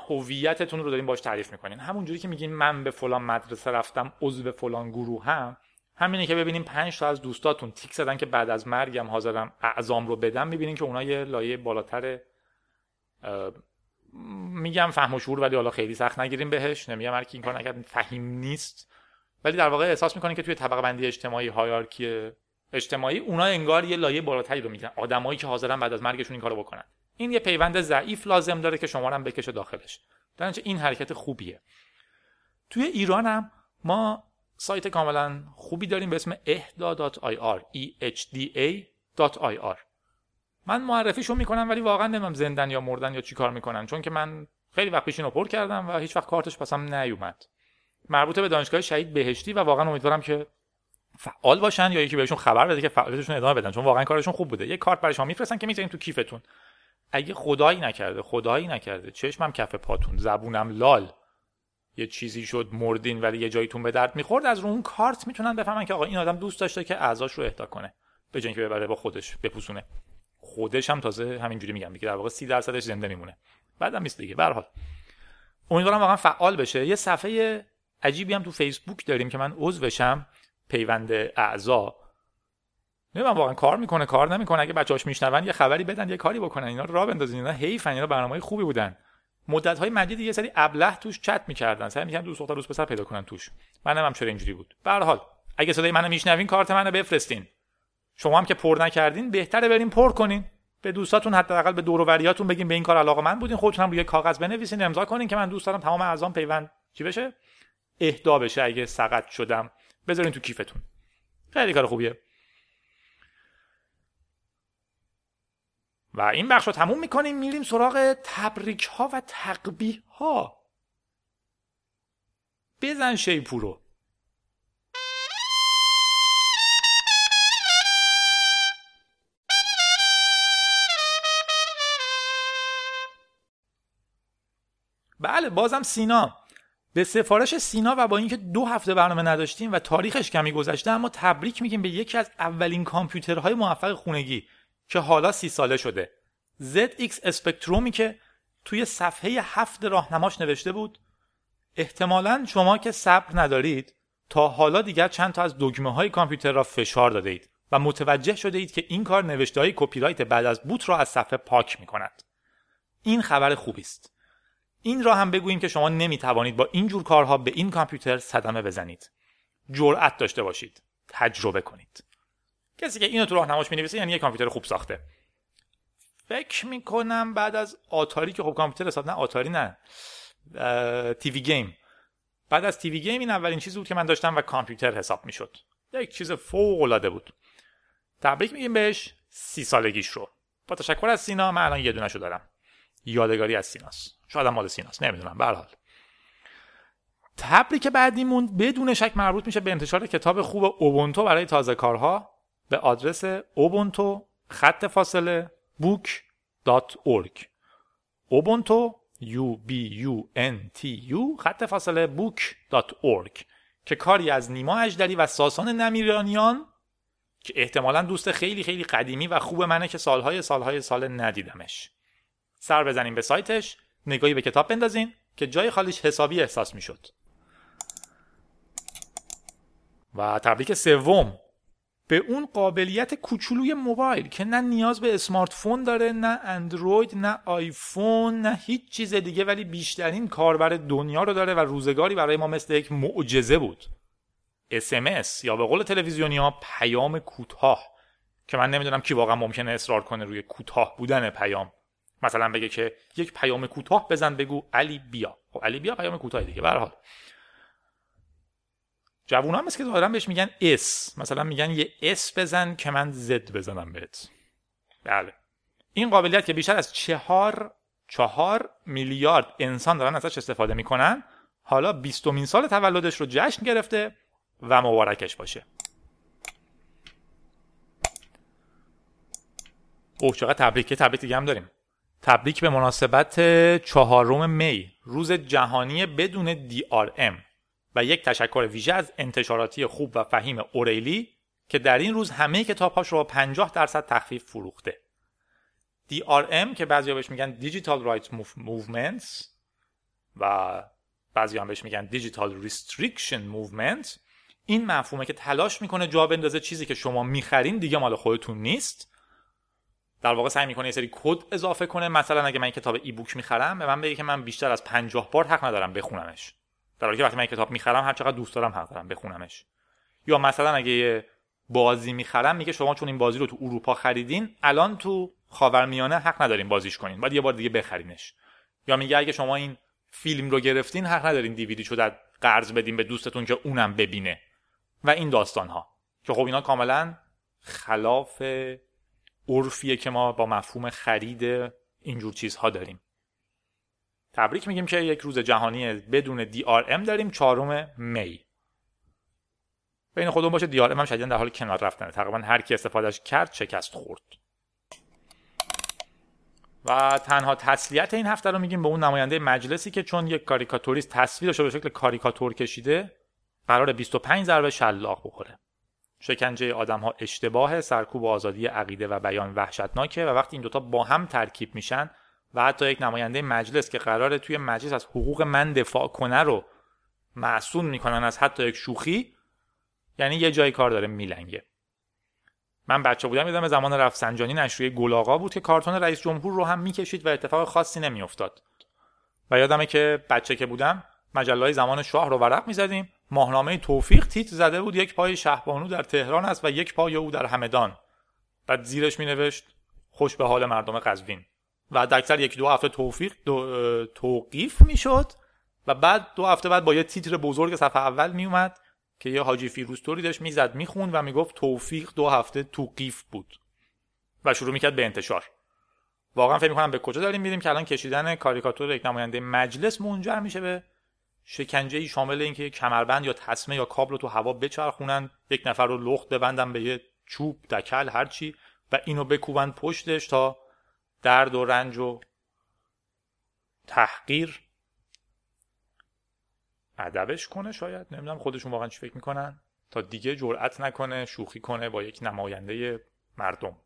هویتتون رو دارین باش تعریف می‌کنین. همونجوری که میگین من به فلان مدرسه رفتم عضو فلان گروه هم همینه که ببینیم پنج تا از دوستاتون تیک زدن که بعد از مرگم حاضرم اعزام رو بدم می‌بینین که اونا یه لایه بالاتر میگم فهم و شعور ولی حالا خیلی سخت نگیریم بهش. نمیگم هر کی این کار نکرد فهیم نیست. ولی در واقع احساس می‌کنین که توی طبقه بندی اجتماعی هایارکی اجتماعی اونا انگار یه لایه بالاتری رو میگن آدمایی که حاضرن بعد از مرگشون این کارو بکنن. این یه پیوند ضعیف لازم داره که شما هم بکشه داخلش. در این حرکت خوبیه. توی ایران هم ما سایت کاملا خوبی داریم به اسم ehda.ir ehda.ir من معرفیشون می‌کنم ولی واقعا نمیم زندن یا مردن یا چی کار می‌کنن چون که من خیلی وقت پیش اینو پر کردم و هیچ وقت کارتش پسم نیومد. مربوط به دانشگاه شهید بهشتی و واقعا امیدوارم که فعال باشن یا یکی بهشون خبر بده که فعالیتشون ادامه بدن چون واقعا کارشون خوب بوده. یه کارت برای شما میفرستن که می‌ذارین تو کیفتون. اگه خدایی نکرده خدایی نکرده چشمم کف پاتون زبونم لال. یه چیزی شد مردین ولی یه جایتون به درد می‌خورد از رو اون کارت می‌تونن بفهمن که آقا این آدم دوست داشته که اعضاش رو اهدا کنه به جای ببره با خودش بپوسونه. خودش هم تازه همینجوری میگم دیگه در واقع 30 درصدش زنده میمونه. بعدم نیست دیگه به حال. امیدوارم واقعا فعال بشه. یه صفحه عجیبی هم تو فیسبوک داریم که من عضو بشم پیوند اعضا. نمی‌دونم واقعا کار می‌کنه کار نمی‌کنه. اگه بچه‌هاش میشنون یه خبری بدن یه کاری بکنن اینا را بندازین اینا حیفن اینا برنامه‌های خوبی بودن. مدت های مدید یه سری ابله توش چت می‌کردن. سعی می‌کردن دوست دختر دوست پسر پیدا کنن توش. منم هم چرا اینجوری بود. به هر حال اگه صدای منو میشنوین کارت منو بفرستین. شما هم که پر نکردین بهتره بریم پر کنین. به دوستاتون حداقل به دور و بگین به این کار علاقه من بودین خودتون هم روی کاغذ بنویسین امضا کنین که من دوست دارم تمام اعضام پیوند. چی بشه؟ اهدا بشه اگه سقط شدم. بذارین تو کیفتون. خیلی کار خوبیه. و این بخش رو تموم می‌کنیم. میریم سراغ تبریک ها و تقبیه ها بزن شیپورو. بله بازم سینا به سفارش سینا و با اینکه دو هفته برنامه نداشتیم و تاریخش کمی گذشته اما تبریک میگیم به یکی از اولین کامپیوترهای موفق خونگی که حالا سی ساله شده ZX اسپکترومی که توی صفحه هفت راهنماش نوشته بود احتمالا شما که صبر ندارید تا حالا دیگر چند تا از دگمه های کامپیوتر را فشار داده اید و متوجه شده اید که این کار نوشته های کپی بعد از بوت را از صفحه پاک می کند. این خبر خوبی است. این را هم بگوییم که شما نمی توانید با این جور کارها به این کامپیوتر صدمه بزنید. جرأت داشته باشید. تجربه کنید. کسی که اینو تو راهنماش می‌ یعنی یه کامپیوتر خوب ساخته. فکر می‌کنم بعد از آتاری که خب کامپیوتر حساب نه آتاری نه TV game بعد از TV game این اولین چیزی بود که من داشتم و کامپیوتر حساب می‌شد یک چیز فوق العاده بود تبریک میگیم بهش سی سالگیش رو با تشکر از سینا من الان یه دونه دارم یادگاری از سیناست. شاید مال سیناست نمی‌دونم به حال. تبریک بعدیمون بدون شک مربوط میشه به انتشار کتاب خوب اوبونتو برای تازه کارها به آدرس اوبونتو خط فاصله book.org ubuntu u b u n t u خط فاصله book.org که کاری از نیما اجدری و ساسان نمیرانیان که احتمالا دوست خیلی خیلی قدیمی و خوب منه که سالهای سالهای سال ندیدمش. سر بزنیم به سایتش نگاهی به کتاب بندازین که جای خالیش حسابی احساس می‌شد. و تبریک سوم. به اون قابلیت کوچولوی موبایل که نه نیاز به اسمارت فون داره نه اندروید نه آیفون نه هیچ چیز دیگه ولی بیشترین کاربر دنیا رو داره و روزگاری برای ما مثل یک معجزه بود. SMS یا به قول تلویزیونی ها پیام کوتاه که من نمی‌دونم کی واقعا ممکنه اصرار کنه روی کوتاه بودن پیام. مثلا بگه که یک پیام کوتاه بزن بگو علی بیا. خب علی بیا پیام کوتاه دیگه به حال. جوونا هم که ظاهرا بهش میگن اس. مثلا میگن یه اس بزن که من زد بزنم بهت. بله. این قابلیت که بیشتر از چهار چهار میلیارد انسان دارن ازش استفاده می‌کنن حالا بیستمین سال تولدش رو جشن گرفته و مبارکش باشه. اوه چقدر تبریک تبریک دیگه هم داریم. تبریک به مناسبت چهارم می. روز جهانی بدون DRM و یک تشکر ویژه از انتشاراتی خوب و فهیم اوریلی که در این روز همه کتابهاش رو با 50 درصد تخفیف فروخته. DRM که بعضی بهش میگن Digital Rights Movements و بعضی هم بهش میگن Digital Restriction Movement. این مفهومه که تلاش می‌کنه جا بندازه چیزی که شما می‌خرین دیگه مال خودتون نیست. در واقع سعی می‌کنه یه سری کد اضافه کنه. مثلا اگه من کتاب ای بوک می‌خرم به من بگه که من بیشتر از 50 بار حق ندارم بخونمش. در حالی که وقتی من کتاب می‌خرم هر چقدر دوست دارم حق دارم بخونمش. یا مثلا اگه یه بازی می‌خرم میگه شما چون این بازی رو تو اروپا خریدین الان تو خاورمیانه حق ندارین بازیش کنین. باید یه بار دیگه بخرینش یا میگه اگه شما این فیلم رو گرفتین حق ندارین دیویدی شو در قرض بدیم به دوستتون که اونم ببینه. و این داستان ها که خب اینا کاملا خلاف عرفیه که ما با مفهوم خرید اینجور چیزها داریم. تبریک میگیم که یک روز جهانی بدون DRM داریم چهارم می. بین خودمون باشه DRM هم شدیدن در حال کنار رفتنه. تقریبا هر کی استفادهش کرد شکست خورد. و تنها تسلیت این هفته رو میگیم به اون نماینده مجلسی که چون یک کاریکاتوریست تصویرش رو به شکل کاریکاتور کشیده قرار 25 ضربه شلاق بخوره. شکنجه آدم ها اشتباه سرکوب آزادی عقیده و بیان وحشتناکه و وقتی این دوتا با هم ترکیب میشن و حتی یک نماینده مجلس که قراره توی مجلس از حقوق من دفاع کنه رو معصوم می‌کنن از حتی یک شوخی یعنی یه جای کار داره میلنگه. من بچه بودم یادم زمان رفسنجانی نشریه گلاغا بود که کارتون رئیس جمهور رو هم می‌کشید و اتفاق خاصی نمیافتاد. و یادمه که بچه که بودم مجله زمان شاه رو ورق می‌زدیم. ماهنامه توفیق تیت زده بود یک پای شهبانو در تهران است و یک پای او در همدان. بعد زیرش می نوشت خوش به حال مردم قزوین. و اکثر یک دو هفته توفیق دو توقیف می‌شد و بعد دو هفته بعد با یه تیتر بزرگ صفحه اول می اومد که یه حاجی فیروستوری داشت می‌زد می‌خوند و می‌گفت توفیق دو هفته توقیف بود. و شروع می‌کرد به انتشار. واقعا فکر می‌کنم به کجا داریم میریم که الان کشیدن کاریکاتور یک نماینده مجلس منجر میشه به شکنجه ای شامل اینکه کمربند یا تسمه یا کابل رو تو هوا بچرخونن یک نفر رو لخت ببندن به یه چوب دکل هرچی و اینو بکوبن پشتش تا درد و رنج و تحقیر ادبش کنه شاید. نمی‌دونم خودشون واقعا چی فکر می‌کنن. تا دیگه جرأت نکنه شوخی کنه با یک نماینده مردم.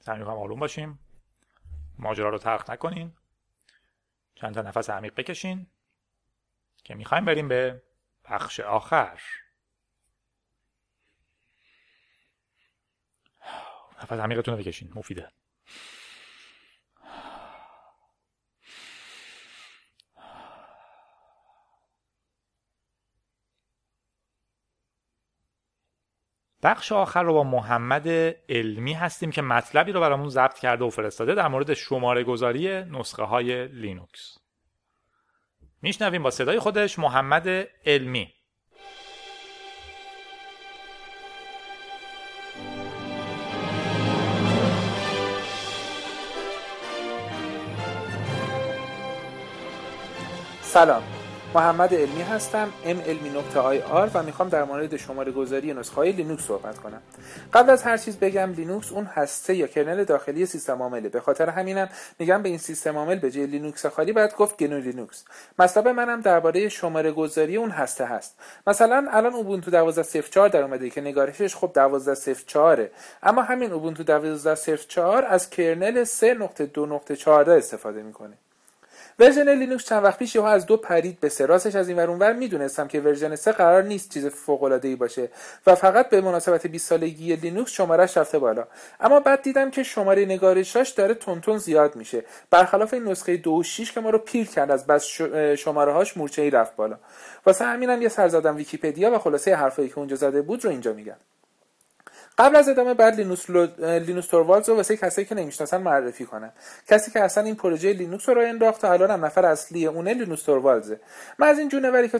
سعی می‌کنم آروم باشیم. ماجرا رو ترخ نکنین. چند تا نفس عمیق بکشین که می‌خوایم بریم به بخش آخر. نفس عمیقتون رو بکشین مفیده. بخش آخر رو با محمد علمی هستیم که مطلبی رو برامون ضبط کرده و فرستاده در مورد شماره گذاری نسخه های لینوکس. میشنویم با صدای خودش محمد علمی. سلام. محمد علمی هستم m علمی نقطه ir و می‌خوام در مورد شماره گذاری نسخه های لینوکس صحبت کنم. قبل از هر چیز بگم لینوکس اون هسته یا کرنل داخلی سیستم عامله. به خاطر همینم میگم به این سیستم عامل به جای لینوکس خالی باید گفت گنو لینوکس. مطلب منم درباره شماره گذاری اون هسته هست. مثلا الان اوبونتو 12.04 در اومده که نگارشش خب 12.04 اما همین اوبونتو 12.04 از کرنل 3.2.14 استفاده می‌کنه. ورژن لینوکس چند وقت پیش یهو از دو پرید به سه راستش از این ور می‌دونستم که ورژن سه قرار نیست چیز فوق العاده ای باشه و فقط به مناسبت 20 سالگی لینوکس شمارش رفته بالا. اما بعد دیدم که شماره نگارشاش داره تندتند زیاد میشه. برخلاف این نسخه 2 6 که ما رو پیر کرد از بس شماره هاش مورچه ای رفت بالا. واسه همینم یه سر زدم ویکیپدیا و خلاصه حرفایی که اونجا زده بود رو اینجا میگم. قبل از ادامه بحث لینوس, لو... لینوس توروالز رو واسه کسایی که نمی‌شناسن معرفی کنم کسی که اصلا این پروژه لینوکس رو انداخت تا الان هم نفر اصلی اونه لینوس توروالزه من از این جونوری که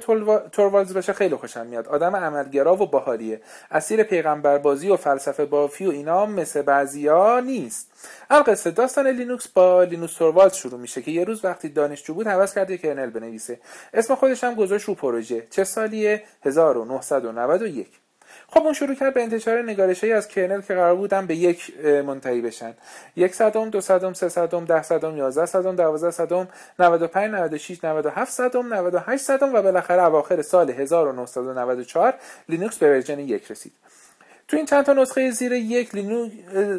توروالز باشه خیلی خوشم میاد. آدم عملگرا و باحالیه. اسیر پیغمبر بازی و فلسفه بافی و اینا مثل بعضیا نیست. القصه داستان لینوکس با لینوس توروالز شروع میشه که یه روز وقتی دانشجو بود هوس کرده کرنل بنویسه. اسم خودش هم گذاشت رو پروژه. چه سالیه؟ 1991 خب اون شروع کرد به انتشار نگارش از کرنل که قرار بودن به یک منتهی بشن. یک صدم دو صدم سه صدم ده صدم یازده صدم دوازده صدم 95 96 97 صدم 98 صدم و بالاخره اواخر سال 1994 لینوکس به ورژن یک رسید. تو این چند تا نسخه زیر یک لینوکس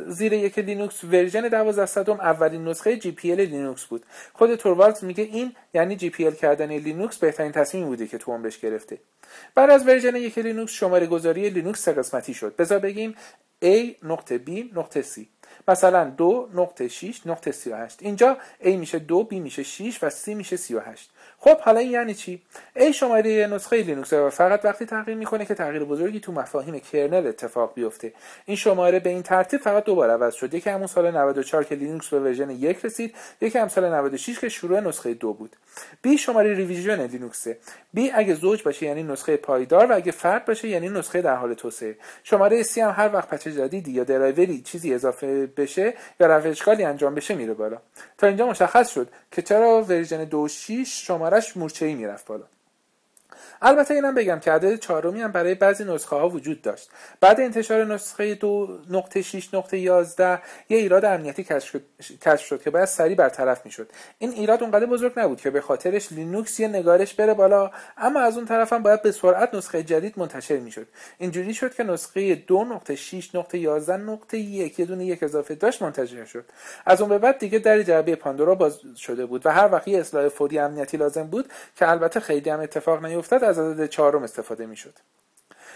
زیر یک لینوکس ورژن 12 صدم اولین نسخه GPL لینوکس بود. خود توروالز میگه این یعنی GPL کردن لینوکس بهترین تصمیم بوده که تو عمرش گرفته. بعد از ورژن یک لینوکس شماره گذاری لینوکس سه قسمتی شد. بذار بگیم A نقطه B نقطه C. مثلا دو نقطه 6 نقطه 38 اینجا A میشه دو B میشه 6 و C میشه 38 خب حالا این یعنی چی؟ A شماره نسخه لینوکس و فقط وقتی تغییر می‌کنه که تغییر بزرگی تو مفاهیم کرنل اتفاق بیفته. این شماره به این ترتیب فقط دو بار عوض شد. یکی همون سال 94 که لینوکس به ورژن یک رسید یکی هم سال 96 که شروع نسخه دو بود. B شماره revision لینوکسه. B اگه زوج باشه یعنی نسخه پایدار و اگه فرد باشه یعنی نسخه در حال توسعه. شماره C هم هر وقت patch جدیدی یا درایوری چیزی اضافه بشه یا رفع اشکالی انجام بشه میره بالا. تا اینجا مشخص شد که چرا ورژن 2.6 شمارش مورچه‌ای می‌رفت بالا. البته اینم بگم که عدد چهارمی هم برای بعضی نسخه ها وجود داشت. بعد انتشار نسخه دو نقطه 6 نقطه 11 یه ایراد امنیتی کشف شد, شد که باید سریع برطرف می‌شد. این ایراد اونقدر بزرگ نبود که به خاطرش لینوکس یه نگارش بره بالا اما از اون طرف هم باید به سرعت نسخه جدید منتشر می‌شد. اینجوری شد که نسخه دو نقطه 6 نقطه 11 نقطه یک دونه یک اضافه داشت منتشر شد. از اون به بعد دیگه در جعبه پاندورا باز شده بود و هر وقت اصلاح فوری امنیتی لازم بود که البته خیلی هم اتفاق نیفتاد از عدد چهارم استفاده می‌شد.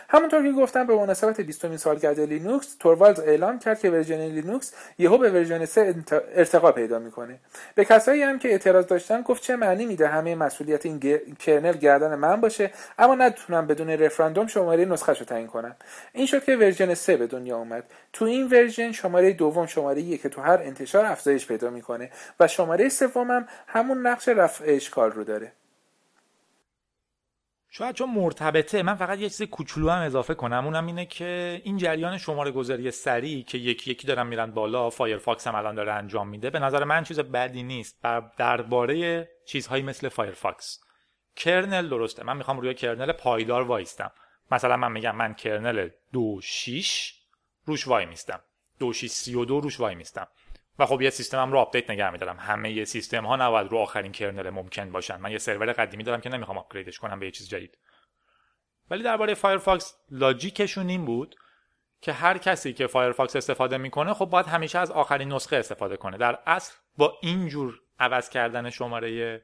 همونطور که گفتم به مناسبت 20 سالگرد لینوکس توروالز اعلام کرد که ورژن لینوکس یهو به ورژن 3 ارتقا پیدا می‌کنه. به کسایی هم که اعتراض داشتن گفت چه معنی میده همه مسئولیت این کرنل گردن من باشه اما نتونم بدون رفراندوم شماره نسخه رو تعیین کنم. این شد که ورژن 3 به دنیا اومد. تو این ورژن شماره دوم شماره که تو هر انتشار افزایش پیدا می‌کنه و شماره سوم هم همون نقش رفع اشکال رو داره. شاید چون مرتبطه من فقط یه چیز کوچولو هم اضافه کنم. اونم اینه که این جریان شماره گذاری سریع که یکی یکی دارن میرن بالا فایرفاکس هم الان داره انجام میده به نظر من چیز بدی نیست. درباره چیزهایی مثل فایرفاکس. کرنل درسته. من می‌خوام روی کرنل پایدار وایستم. مثلا من میگم من کرنل دو شیش روش وای میستم. دو شیش سی و دو روش وای میستم. و خب یه سیستمم رو آپدیت نگه میدارم. همه یه سیستم ها نباید رو آخرین کرنل ممکن باشن. من یه سرور قدیمی دارم که نمی‌خوام upgrade ش کنم به یه چیز جدید. ولی درباره فایرفاکس logic شون این بود که هر کسی که فایرفاکس استفاده می‌کنه خب باید همیشه از آخرین نسخه استفاده کنه. در اصل با اینجور عوض کردن شماره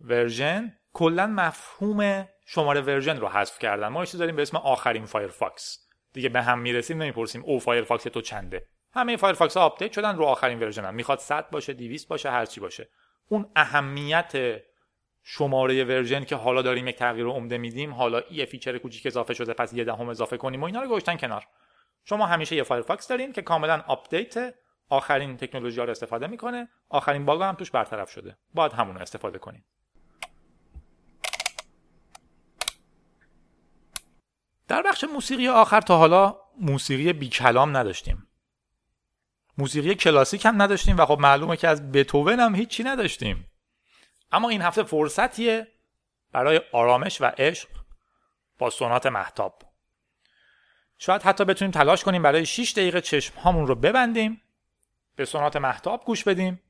version کلا مفهوم شماره version رو حذف کردن. ما داریم به اسم آخرین فایرفاکس دیگه به هم می‌رسیم نمی‌پرسیم او فایرفاکس تو چنده؟ همه فایرفاکس update شدن رو آخرین version هم. می‌خواد 100 باشه 200 باشه هر چی باشه. اون اهمیت شماره version که حالا داریم یک تغییر عمده میدیم حالا یه feature کوچیک اضافه شده پس یه دهم اضافه کنیم و اینا رو گذاشتن کنار. شما همیشه یه فایرفاکس دارین که کاملا update آخرین تکنولوژی ها رو استفاده می‌کنه. آخرین bug هم توش برطرف شده. باید همون رو استفاده کنیم. در بخش موسیقی آخر تا حالا موسیقی بی کلام نداشتیم. موسیقی کلاسیک هم نداشتیم و خب معلومه که از بتوون هم هیچی نداشتیم. اما این هفته فرصتیه برای آرامش و عشق با سونات محتاب. شاید حتی بتونیم تلاش کنیم برای 6 دقیقه چشم هامون رو ببندیم به سونات محتاب گوش بدیم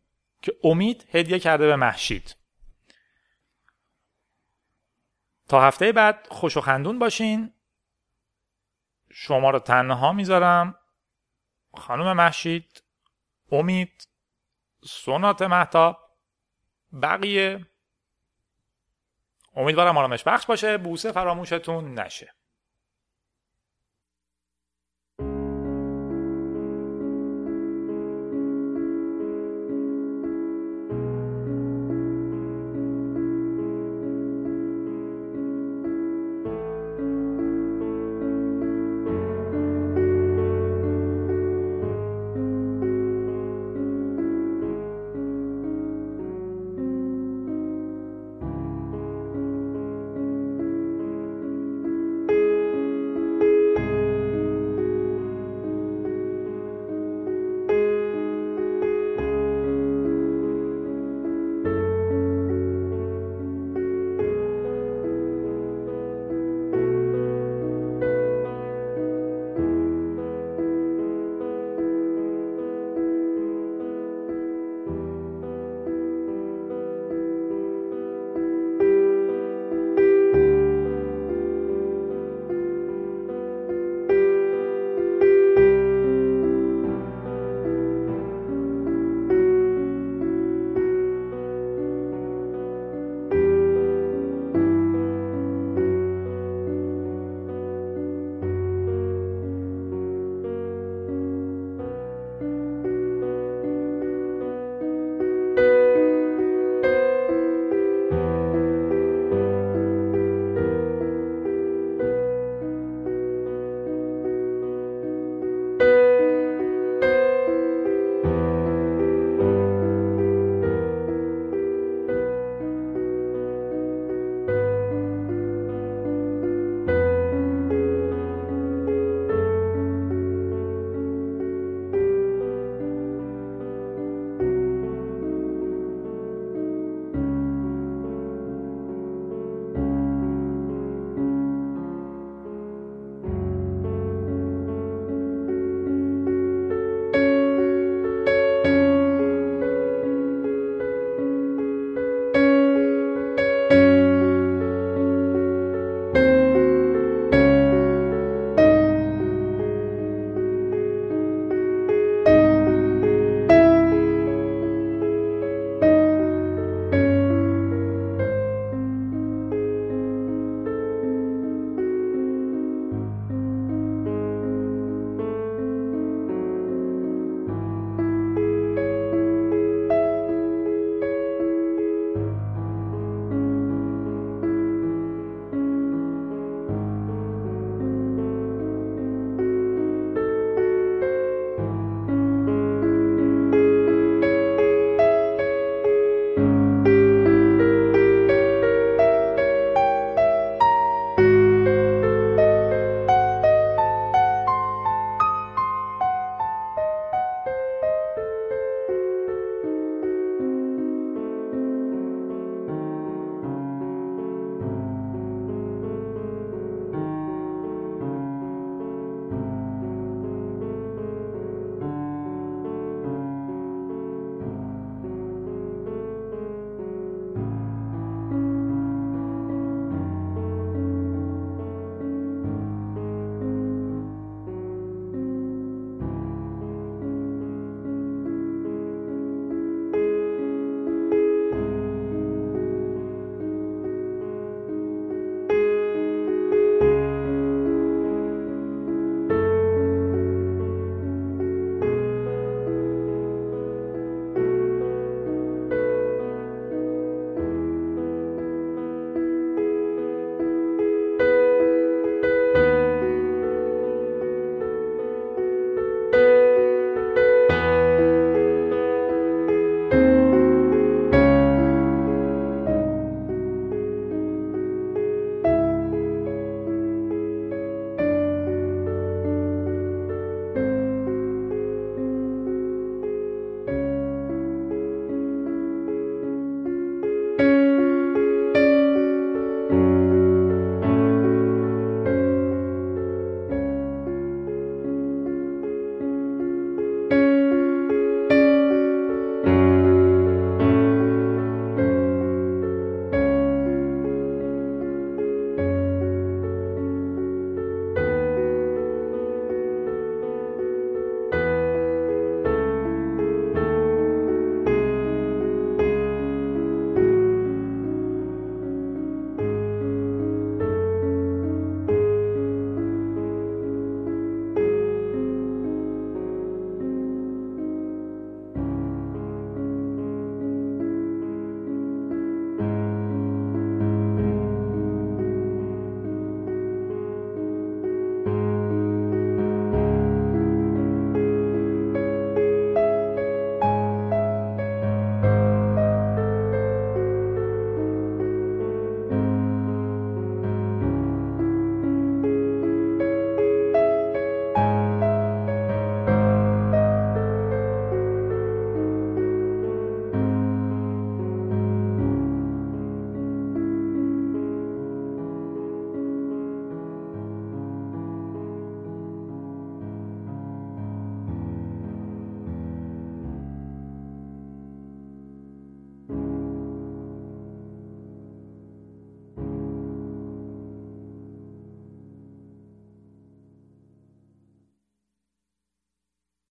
که امید هدیه کرده به محشید. تا هفته بعد خوش و خندون باشین. شما رو تنها می‌ذارم. خانم محشید امید سونات محتاب بقیه. امیدوارم آرامش بخش باشه. بوسه فراموشتون نشه.